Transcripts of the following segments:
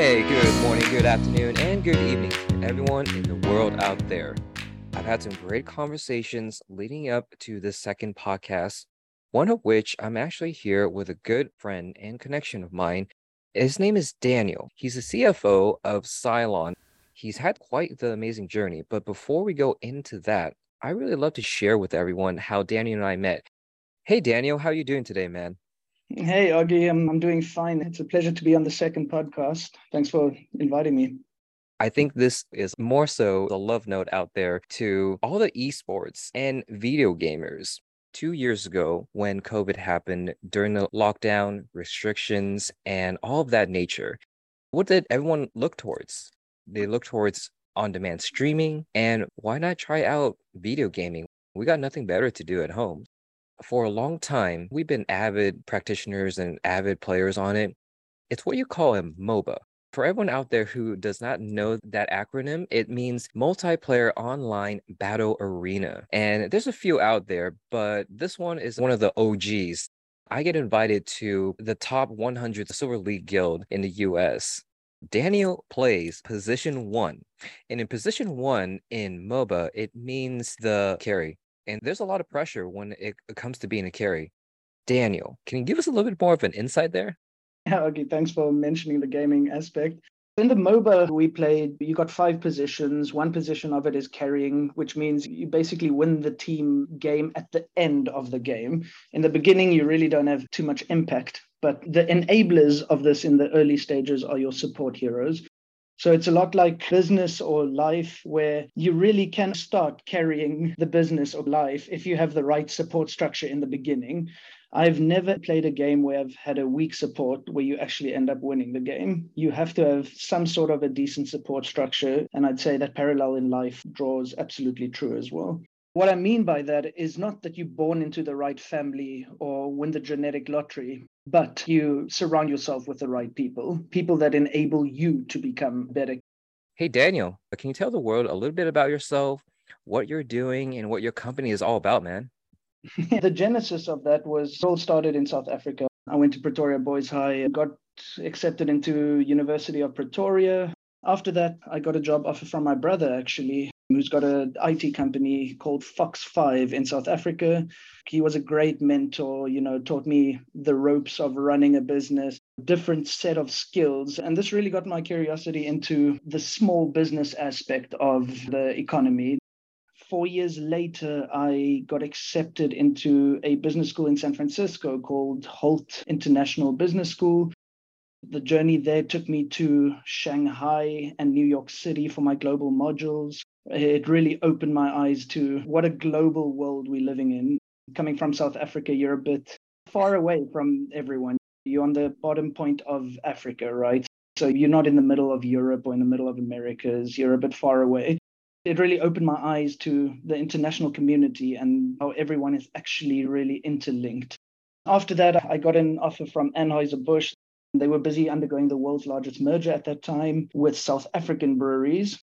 Hey, good morning, good afternoon, and good evening to everyone in the world out there. I've had some great conversations leading up to this second podcast, one of which I'm actually here with a good friend and connection of mine. His name is Daniel. He's the CFO of Silon. He's had quite the amazing journey, but before we go into that, I really love to share with everyone how Daniel and I met. Hey, Daniel, how are you doing today, man? Hey, Augie, I'm, I'm doing fine. It's a pleasure to be on the second podcast. Thanks for inviting me. I think this is more so a love note out there to all the esports and video gamers. Two years ago, when COVID happened during the lockdown, restrictions, and all of that nature, what did everyone look towards? They looked towards on demand streaming, and why not try out video gaming? We got nothing better to do at home for a long time, we've been avid practitioners and avid players on it. It's what you call a MOBA. For everyone out there who does not know that acronym, it means Multiplayer Online Battle Arena. And there's a few out there, but this one is one of the OGs. I get invited to the top 100 Silver League Guild in the US. Daniel plays position one. And in position one in MOBA, it means the carry. And there's a lot of pressure when it comes to being a carry. Daniel, can you give us a little bit more of an insight there? Yeah, okay. Thanks for mentioning the gaming aspect. In the MOBA we played, you got five positions. One position of it is carrying, which means you basically win the team game at the end of the game. In the beginning, you really don't have too much impact. But the enablers of this in the early stages are your support heroes. So it's a lot like business or life where you really can start carrying the business or life if you have the right support structure in the beginning. I've never played a game where I've had a weak support where you actually end up winning the game. You have to have some sort of a decent support structure. And I'd say that parallel in life draws absolutely true as well. What I mean by that is not that you're born into the right family or win the genetic lottery, but you surround yourself with the right people, people that enable you to become better. Hey, Daniel, uh, can you tell the world a little bit about yourself, what you're doing, and what your company is all about, man? the genesis of that was all started in South Africa. I went to Pretoria Boys High, got accepted into University of Pretoria. After that, I got a job offer from my brother actually who's got an IT company called Fox 5 in South Africa. He was a great mentor, you know, taught me the ropes of running a business, different set of skills. And this really got my curiosity into the small business aspect of the economy. Four years later, I got accepted into a business school in San Francisco called Hult International Business School. The journey there took me to Shanghai and New York City for my global modules it really opened my eyes to what a global world we're living in. Coming from South Africa, you're a bit far away from everyone. You're on the bottom point of Africa, right? So you're not in the middle of Europe or in the middle of Americas. You're a bit far away. It really opened my eyes to the international community and how everyone is actually really interlinked. After that, I got an offer from Anheuser-Busch. They were busy undergoing the world's largest merger at that time with South African breweries.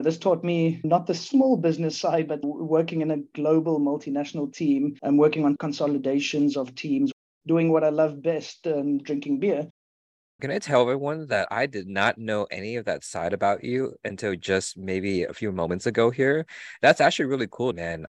This taught me not the small business side, but working in a global multinational team and working on consolidations of teams, doing what I love best, and drinking beer. Can I tell everyone that I did not know any of that side about you until just maybe a few moments ago here? That's actually really cool, man.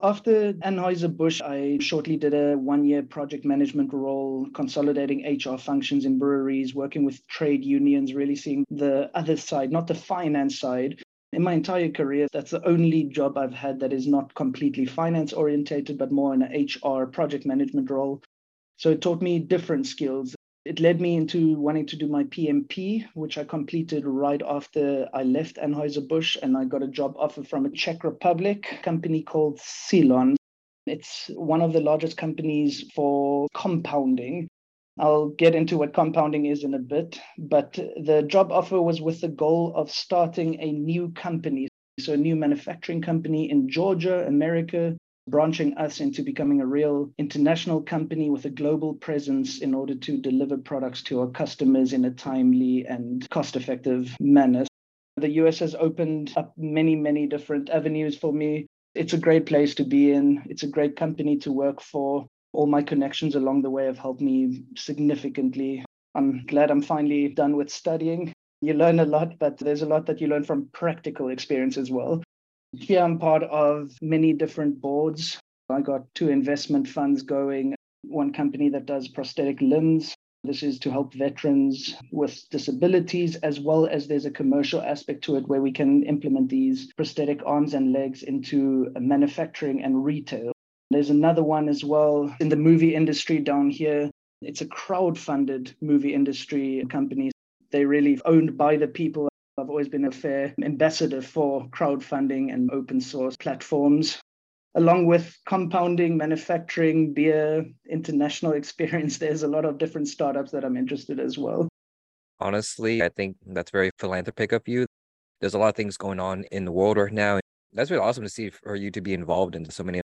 After Anheuser-Busch, I shortly did a one-year project management role, consolidating HR functions in breweries, working with trade unions, really seeing the other side, not the finance side, in my entire career, that's the only job I've had that is not completely finance orientated, but more in an HR project management role. So it taught me different skills. It led me into wanting to do my PMP, which I completed right after I left Anheuser-Busch and I got a job offer from a Czech Republic company called Silon. It's one of the largest companies for compounding. I'll get into what compounding is in a bit, but the job offer was with the goal of starting a new company, so a new manufacturing company in Georgia, America, branching us into becoming a real international company with a global presence in order to deliver products to our customers in a timely and cost effective manner. The US has opened up many, many different avenues for me. It's a great place to be in. It's a great company to work for all my connections along the way have helped me significantly. I'm glad I'm finally done with studying. You learn a lot, but there's a lot that you learn from practical experience as well. Here I'm part of many different boards. I got two investment funds going, one company that does prosthetic limbs. This is to help veterans with disabilities, as well as there's a commercial aspect to it where we can implement these prosthetic arms and legs into manufacturing and retail. There's another one as well in the movie industry down here. It's a crowd-funded movie industry company. They really owned by the people. I've always been a fair ambassador for crowdfunding and open source platforms. Along with compounding, manufacturing, beer, international experience, there's a lot of different startups that I'm interested as well. Honestly, I think that's very philanthropic of you. There's a lot of things going on in the world right now. That's really awesome to see for you to be involved in so many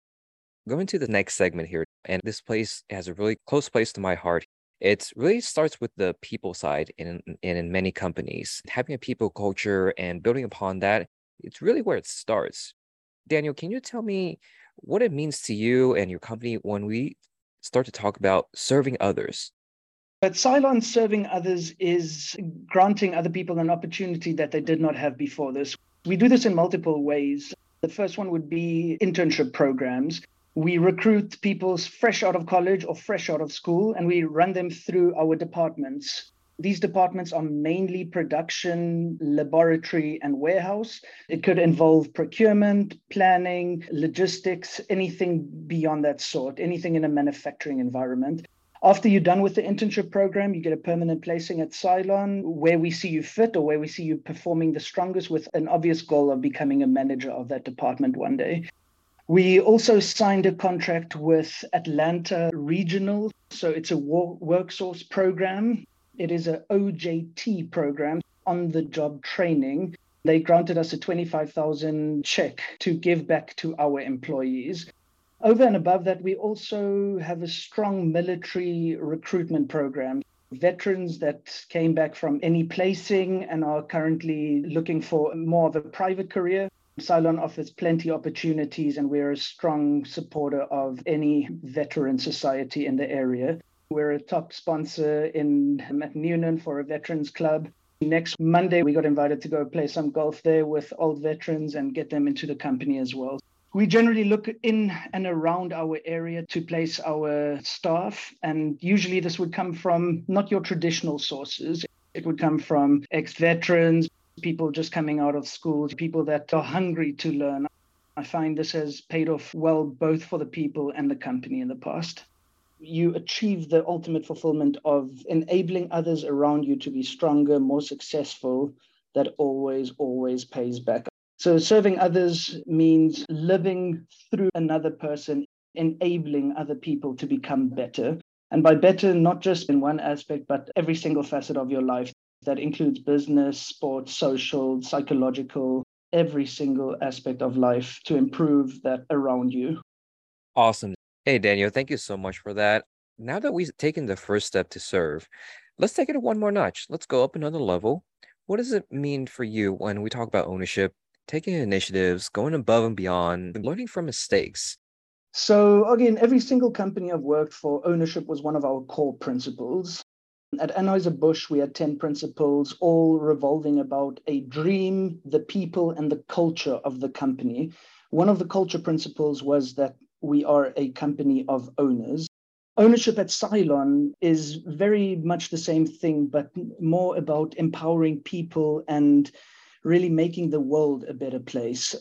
Going to the next segment here, and this place has a really close place to my heart. It really starts with the people side in, in, in many companies. Having a people culture and building upon that, it's really where it starts. Daniel, can you tell me what it means to you and your company when we start to talk about serving others? But Silon serving others is granting other people an opportunity that they did not have before this. We do this in multiple ways. The first one would be internship programs we recruit people fresh out of college or fresh out of school and we run them through our departments these departments are mainly production, laboratory, and warehouse. It could involve procurement, planning, logistics, anything beyond that sort, anything in a manufacturing environment. After you're done with the internship program, you get a permanent placing at Silon where we see you fit or where we see you performing the strongest with an obvious goal of becoming a manager of that department one day. We also signed a contract with Atlanta Regional. So it's a work source program. It is a OJT program, on the job training. They granted us a 25,000 check to give back to our employees. Over and above that, we also have a strong military recruitment program. Veterans that came back from any placing and are currently looking for more of a private career Silon offers plenty of opportunities, and we're a strong supporter of any veteran society in the area. We're a top sponsor in at for a veterans club. Next Monday, we got invited to go play some golf there with old veterans and get them into the company as well. We generally look in and around our area to place our staff, and usually this would come from not your traditional sources. It would come from ex veterans, people just coming out of school, people that are hungry to learn. I find this has paid off well both for the people and the company in the past. You achieve the ultimate fulfillment of enabling others around you to be stronger, more successful. That always, always pays back. So, serving others means living through another person, enabling other people to become better. And by better, not just in one aspect, but every single facet of your life. That includes business, sports, social, psychological, every single aspect of life to improve that around you. Awesome. Hey, Daniel, thank you so much for that. Now that we've taken the first step to serve, let's take it one more notch. Let's go up another level. What does it mean for you when we talk about ownership, taking initiatives, going above and beyond, learning from mistakes? So, again, every single company I've worked for, ownership was one of our core principles. At Anheuser-Busch, we had 10 principles, all revolving about a dream, the people, and the culture of the company. One of the culture principles was that we are a company of owners. Ownership at Silon is very much the same thing, but more about empowering people and really making the world a better place.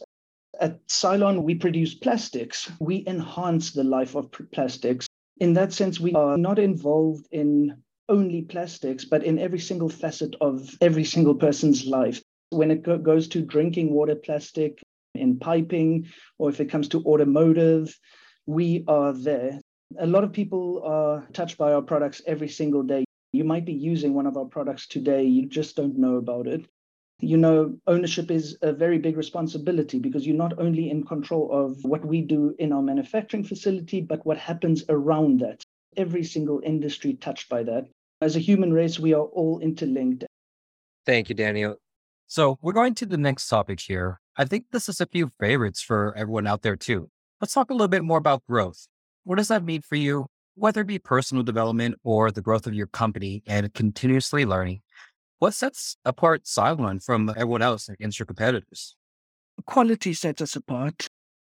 At Silon, we produce plastics. We enhance the life of plastics. In that sense, we are not involved in only plastics, but in every single facet of every single person's life. When it go- goes to drinking water plastic, in piping, or if it comes to automotive, we are there. A lot of people are touched by our products every single day. You might be using one of our products today, you just don't know about it. You know, ownership is a very big responsibility because you're not only in control of what we do in our manufacturing facility, but what happens around that every single industry touched by that. As a human race, we are all interlinked. Thank you, Daniel. So we're going to the next topic here. I think this is a few favorites for everyone out there too. Let's talk a little bit more about growth. What does that mean for you, whether it be personal development or the growth of your company and continuously learning? What sets apart Silon from everyone else against your competitors? Quality sets us apart.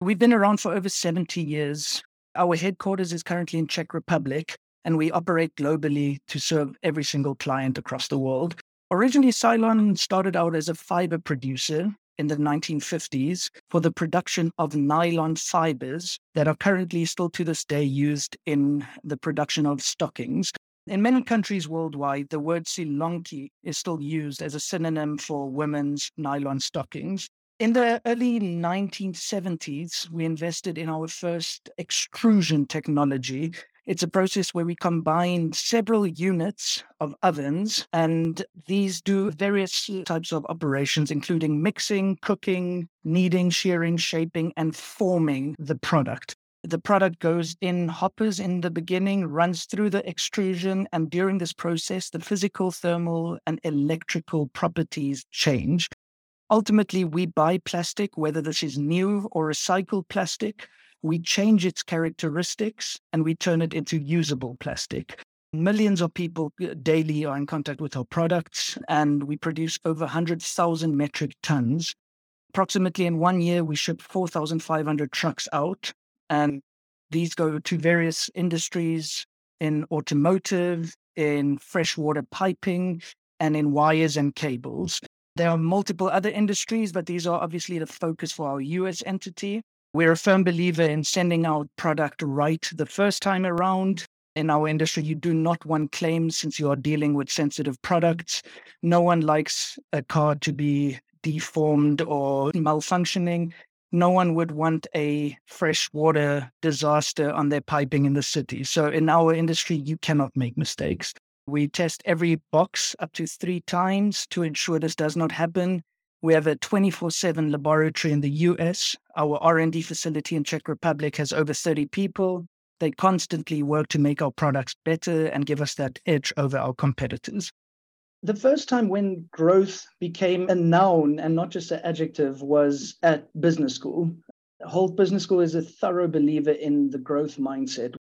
We've been around for over 70 years. Our headquarters is currently in Czech Republic, and we operate globally to serve every single client across the world. Originally, Silon started out as a fiber producer in the 1950s for the production of nylon fibers that are currently still to this day used in the production of stockings. In many countries worldwide, the word silonki is still used as a synonym for women's nylon stockings. In the early 1970s, we invested in our first extrusion technology it's a process where we combine several units of ovens, and these do various types of operations, including mixing, cooking, kneading, shearing, shaping, and forming the product. The product goes in hoppers in the beginning, runs through the extrusion, and during this process, the physical, thermal, and electrical properties change. Ultimately, we buy plastic, whether this is new or recycled plastic, we change its characteristics and we turn it into usable plastic. Millions of people uh, daily are in contact with our products, and we produce over 100,000 metric tons. Approximately in one year, we ship 4,500 trucks out, and these go to various industries in automotive, in freshwater piping, and in wires and cables. There are multiple other industries, but these are obviously the focus for our US entity. We're a firm believer in sending out product right the first time around. In our industry, you do not want claims since you are dealing with sensitive products. No one likes a car to be deformed or malfunctioning. No one would want a freshwater disaster on their piping in the city. So, in our industry, you cannot make mistakes. We test every box up to three times to ensure this does not happen. We have a 24/7 laboratory in the US. Our R&D facility in Czech Republic has over 30 people. They constantly work to make our products better and give us that edge over our competitors. The first time when growth became a noun and not just an adjective was at business school. Hult Business School is a thorough believer in the growth mindset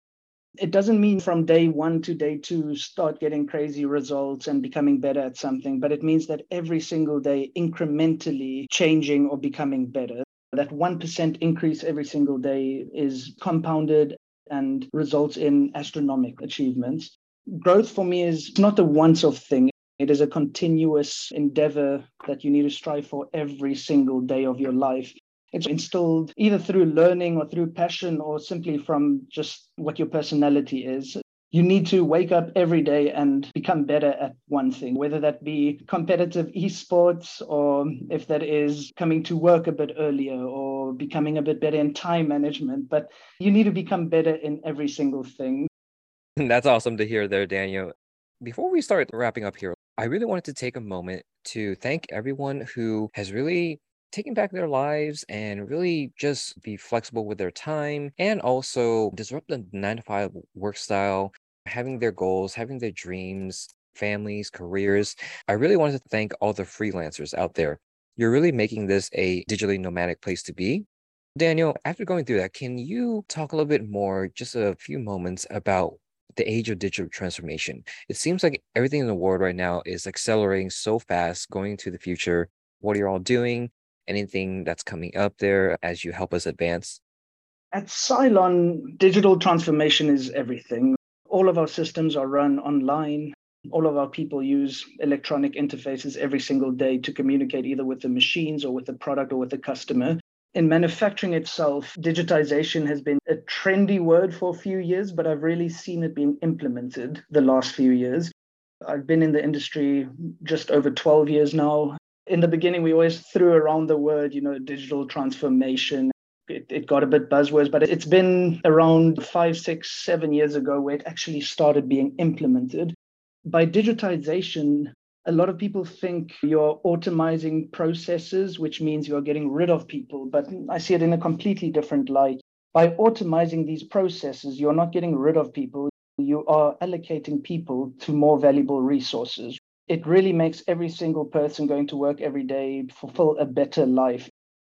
it doesn't mean from day one to day two start getting crazy results and becoming better at something, but it means that every single day incrementally changing or becoming better. That 1% increase every single day is compounded and results in astronomical achievements. Growth for me is not a once off thing. It is a continuous endeavor that you need to strive for every single day of your life. It's instilled either through learning or through passion or simply from just what your personality is. You need to wake up every day and become better at one thing, whether that be competitive esports or if that is coming to work a bit earlier or becoming a bit better in time management. But you need to become better in every single thing. That's awesome to hear there, Daniel. Before we start wrapping up here, I really wanted to take a moment to thank everyone who has really taking back their lives and really just be flexible with their time and also disrupt the nine to five work style, having their goals, having their dreams, families, careers. I really wanted to thank all the freelancers out there. You're really making this a digitally nomadic place to be. Daniel, after going through that, can you talk a little bit more, just a few moments about the age of digital transformation? It seems like everything in the world right now is accelerating so fast, going to the future. What are you all doing? Anything that's coming up there as you help us advance? At Silon, digital transformation is everything. All of our systems are run online. All of our people use electronic interfaces every single day to communicate either with the machines or with the product or with the customer. In manufacturing itself, digitization has been a trendy word for a few years, but I've really seen it being implemented the last few years. I've been in the industry just over 12 years now in the beginning, we always threw around the word, you know, digital transformation. It, it got a bit buzzwords, but it's been around five, six, seven years ago where it actually started being implemented. By digitization, a lot of people think you're automizing processes, which means you're getting rid of people. But I see it in a completely different light. By automizing these processes, you're not getting rid of people, you are allocating people to more valuable resources it really makes every single person going to work every day fulfill a better life.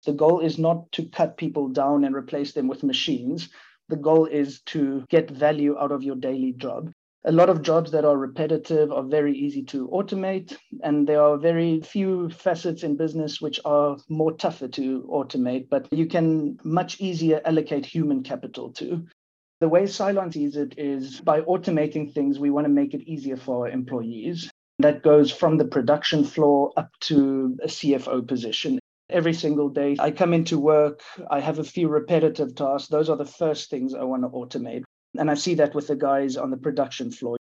The goal is not to cut people down and replace them with machines. The goal is to get value out of your daily job. A lot of jobs that are repetitive are very easy to automate, and there are very few facets in business which are more tougher to automate, but you can much easier allocate human capital to. The way Silon sees it is by automating things, we want to make it easier for our employees. That goes from the production floor up to a CFO position. Every single day, I come into work, I have a few repetitive tasks. Those are the first things I want to automate. And I see that with the guys on the production floor.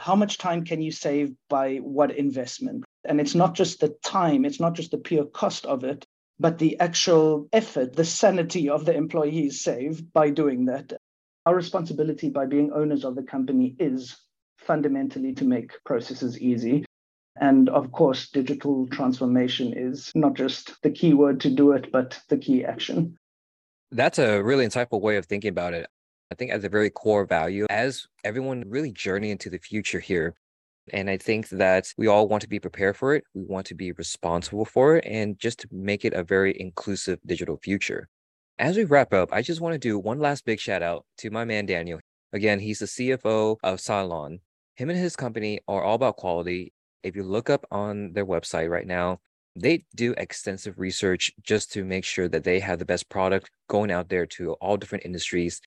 How much time can you save by what investment? And it's not just the time, it's not just the pure cost of it, but the actual effort, the sanity of the employees saved by doing that. Our responsibility by being owners of the company is fundamentally to make processes easy. And of course, digital transformation is not just the key word to do it, but the key action. That's a really insightful way of thinking about it. I think as a very core value, as everyone really journey into the future here, and I think that we all want to be prepared for it. We want to be responsible for it and just to make it a very inclusive digital future. As we wrap up, I just want to do one last big shout out to my man, Daniel. Again, he's the CFO of Silon. Him and his company are all about quality. If you look up on their website right now, they do extensive research just to make sure that they have the best product going out there to all different industries.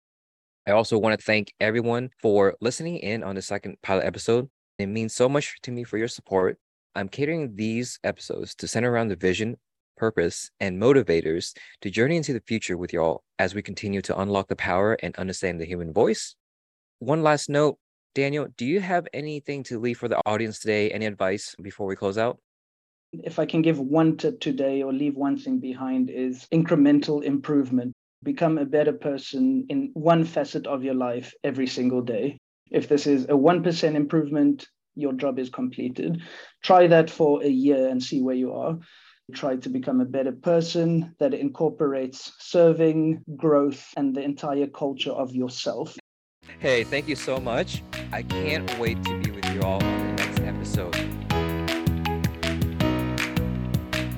I also want to thank everyone for listening in on the second pilot episode. It means so much to me for your support. I'm catering these episodes to center around the vision purpose, and motivators to journey into the future with y'all as we continue to unlock the power and understand the human voice. One last note Daniel, do you have anything to leave for the audience today? Any advice before we close out? If I can give one tip today or leave one thing behind, is incremental improvement. Become a better person in one facet of your life every single day. If this is a 1% improvement, your job is completed. Try that for a year and see where you are try to become a better person that incorporates serving, growth, and the entire culture of yourself. Hey, thank you so much. I can't wait to be with you all on the next episode.